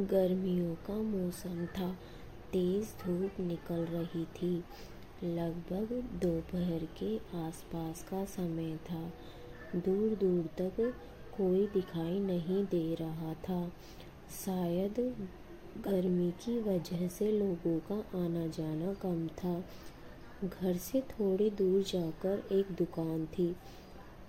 गर्मियों का मौसम था। तेज धूप निकल रही थी। लगभग दोपहर के आसपास का समय था। दूर दूर तक कोई दिखाई नहीं दे रहा था। शायद गर्मी की वजह से लोगों का आना जाना कम था। घर से थोड़ी दूर जाकर एक दुकान थी।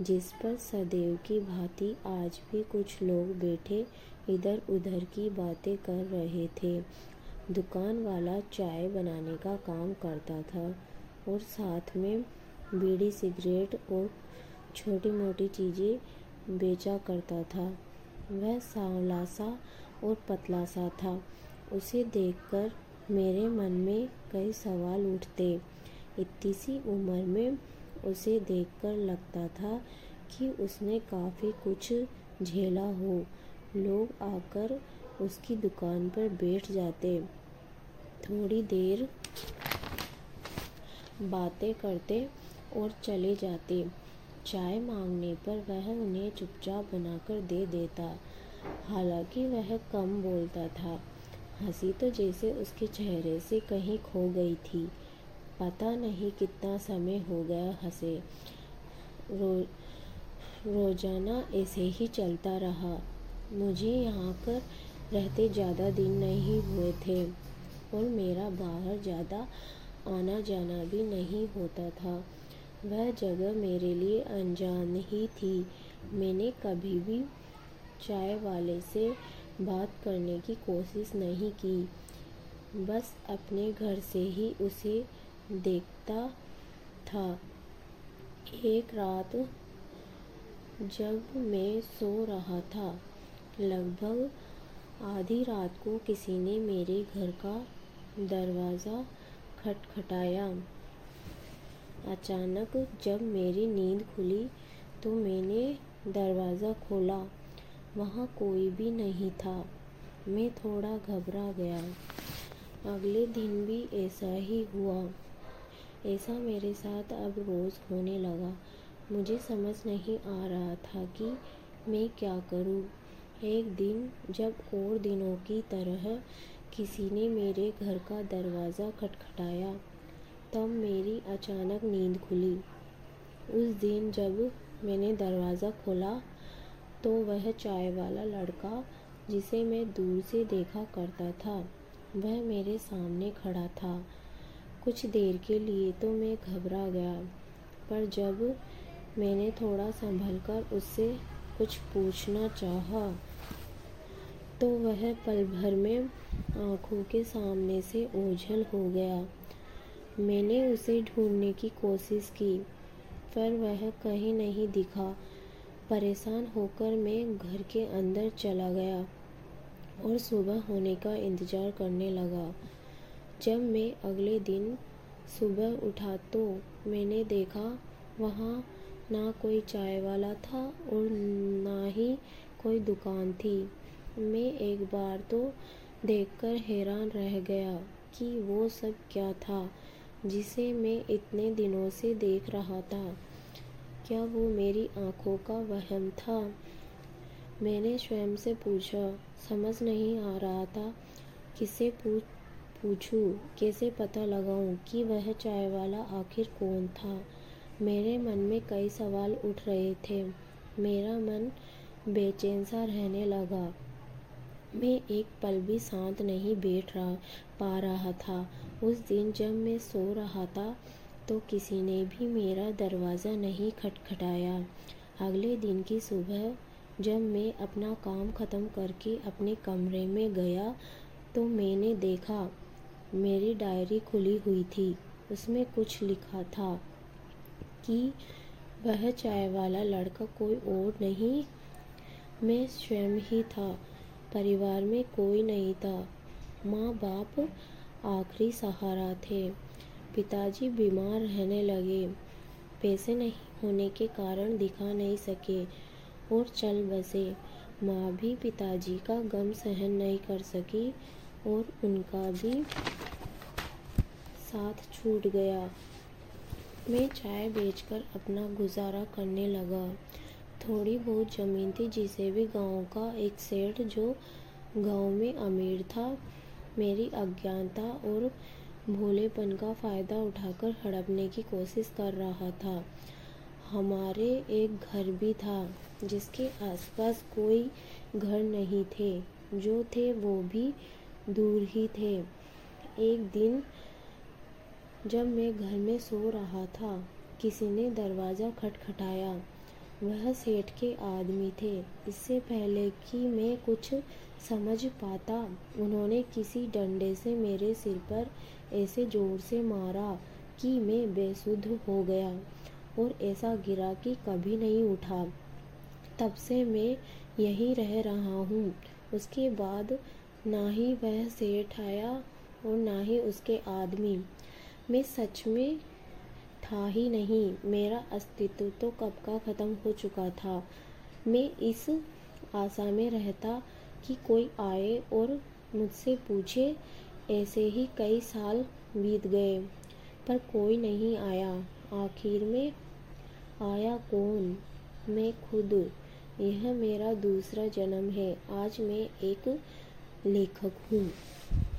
जिस पर सदैव की भांति आज भी कुछ लोग बैठे इधर उधर की बातें कर रहे थे। दुकान वाला चाय बनाने का काम करता था और साथ में बीड़ी सिगरेट और छोटी मोटी चीज़ें बेचा करता था। वह सांवला सा और पतला सा था। उसे देखकर मेरे मन में कई सवाल उठते। इतनी सी उम्र में उसे देखकर लगता था कि उसने काफ़ी कुछ झेला हो। लोग आकर उसकी दुकान पर बैठ जाते। थोड़ी देर बातें करते और चले जाते। चाय मांगने पर वह उन्हें चुपचाप बनाकर दे देता। हालाँकि वह कम बोलता था। हँसी तो जैसे उसके चेहरे से कहीं खो गई थी। पता नहीं कितना समय हो गया हंसे। रो, रोज़ाना ऐसे ही चलता रहा। मुझे यहाँ कर रहते ज़्यादा दिन नहीं हुए थे और मेरा बाहर ज़्यादा आना जाना भी नहीं होता था। वह जगह मेरे लिए अनजान ही थी। मैंने कभी भी चाय वाले से बात करने की कोशिश नहीं की। बस अपने घर से ही उसे देखता था। एक रात जब मैं सो रहा था, लगभग आधी रात को किसी ने मेरे घर का दरवाज़ा खटखटाया। अचानक जब मेरी नींद खुली तो मैंने दरवाज़ा खोला। वहाँ कोई भी नहीं था। मैं थोड़ा घबरा गया। अगले दिन भी ऐसा ही हुआ। ऐसा मेरे साथ अब रोज़ होने लगा। मुझे समझ नहीं आ रहा था कि मैं क्या करूँ। एक दिन, जब और दिनों की तरह किसी ने मेरे घर का दरवाज़ा खटखटाया, तब मेरी अचानक नींद खुली। उस दिन जब मैंने दरवाज़ा खोला तो वह चाय वाला लड़का, जिसे मैं दूर से देखा करता था, वह मेरे सामने खड़ा था। कुछ देर के लिए तो मैं घबरा गया, पर जब मैंने थोड़ा संभल कर उससे कुछ पूछना चाहा तो वह पल भर में आँखों के सामने से ओझल हो गया। मैंने उसे ढूँढने की कोशिश की, पर वह कहीं नहीं दिखा। परेशान होकर मैं घर के अंदर चला गया और सुबह होने का इंतज़ार करने लगा। जब मैं अगले दिन सुबह उठा तो मैंने देखा वहाँ ना कोई चाय वाला था और ना ही कोई दुकान थी। मैं एक बार तो देखकर हैरान रह गया कि वो सब क्या था जिसे मैं इतने दिनों से देख रहा था। क्या वो मेरी आँखों का वहम था? मैंने स्वयं से पूछा, समझ नहीं आ रहा था किसे पूछ पूछूँ, कैसे पता लगाऊँ कि वह चाय वाला आखिर कौन था? मेरे मन में कई सवाल उठ रहे थे। मेरा मन बेचैन सा रहने लगा। मैं एक पल भी शांत नहीं बैठ रहा, पा रहा था। उस दिन जब मैं सो रहा था तो किसी ने भी मेरा दरवाज़ा नहीं खटखटाया। अगले दिन की सुबह, जब मैं अपना काम ख़त्म करके अपने कमरे में गया तो मैंने देखा मेरी डायरी खुली हुई थी। उसमें कुछ लिखा था कि वह चाय वाला लड़का कोई और नहीं, मैं स्वयं ही था, परिवार में कोई नहीं था। माँ बाप आखिरी सहारा थे। पिताजी बीमार रहने लगे। पैसे नहीं होने के कारण दिखा नहीं सके और चल बसे। माँ भी पिताजी का गम सहन नहीं कर सकी। और उनका भी साथ छूट गया। मैं चाय बेचकर अपना गुजारा करने लगा। थोड़ी बहुत ज़मीन थी जिसे भी गाँव का एक सेठ जो गाँव में अमीर था, मेरी अज्ञानता और भोलेपन का फ़ायदा उठाकर हड़पने की कोशिश कर रहा था। हमारे एक घर भी था, जिसके आसपास कोई घर नहीं थे। जो थे वो भी दूर ही थे। एक दिन जब मैं घर में सो रहा था, किसी ने दरवाज़ा खटखटाया। वह सेठ के आदमी थे। इससे पहले कि मैं कुछ समझ पाता, उन्होंने किसी डंडे से मेरे सिर पर ऐसे ज़ोर से मारा कि मैं बेसुध हो गया और ऐसा गिरा कि कभी नहीं उठा। तब से मैं यहीं रह रहा हूँ। उसके बाद ना ही वह सेठ आया और ना ही उसके आदमी। मैं सच में था ही नहीं। मेरा अस्तित्व तो कब का ख़त्म हो चुका था। मैं इस आशा में रहता कि कोई आए और मुझसे पूछे। ऐसे ही कई साल बीत गए, पर कोई नहीं आया। आखिर में आया कौन? मैं खुद। यह मेरा दूसरा जन्म है। आज मैं एक लेखक हूँ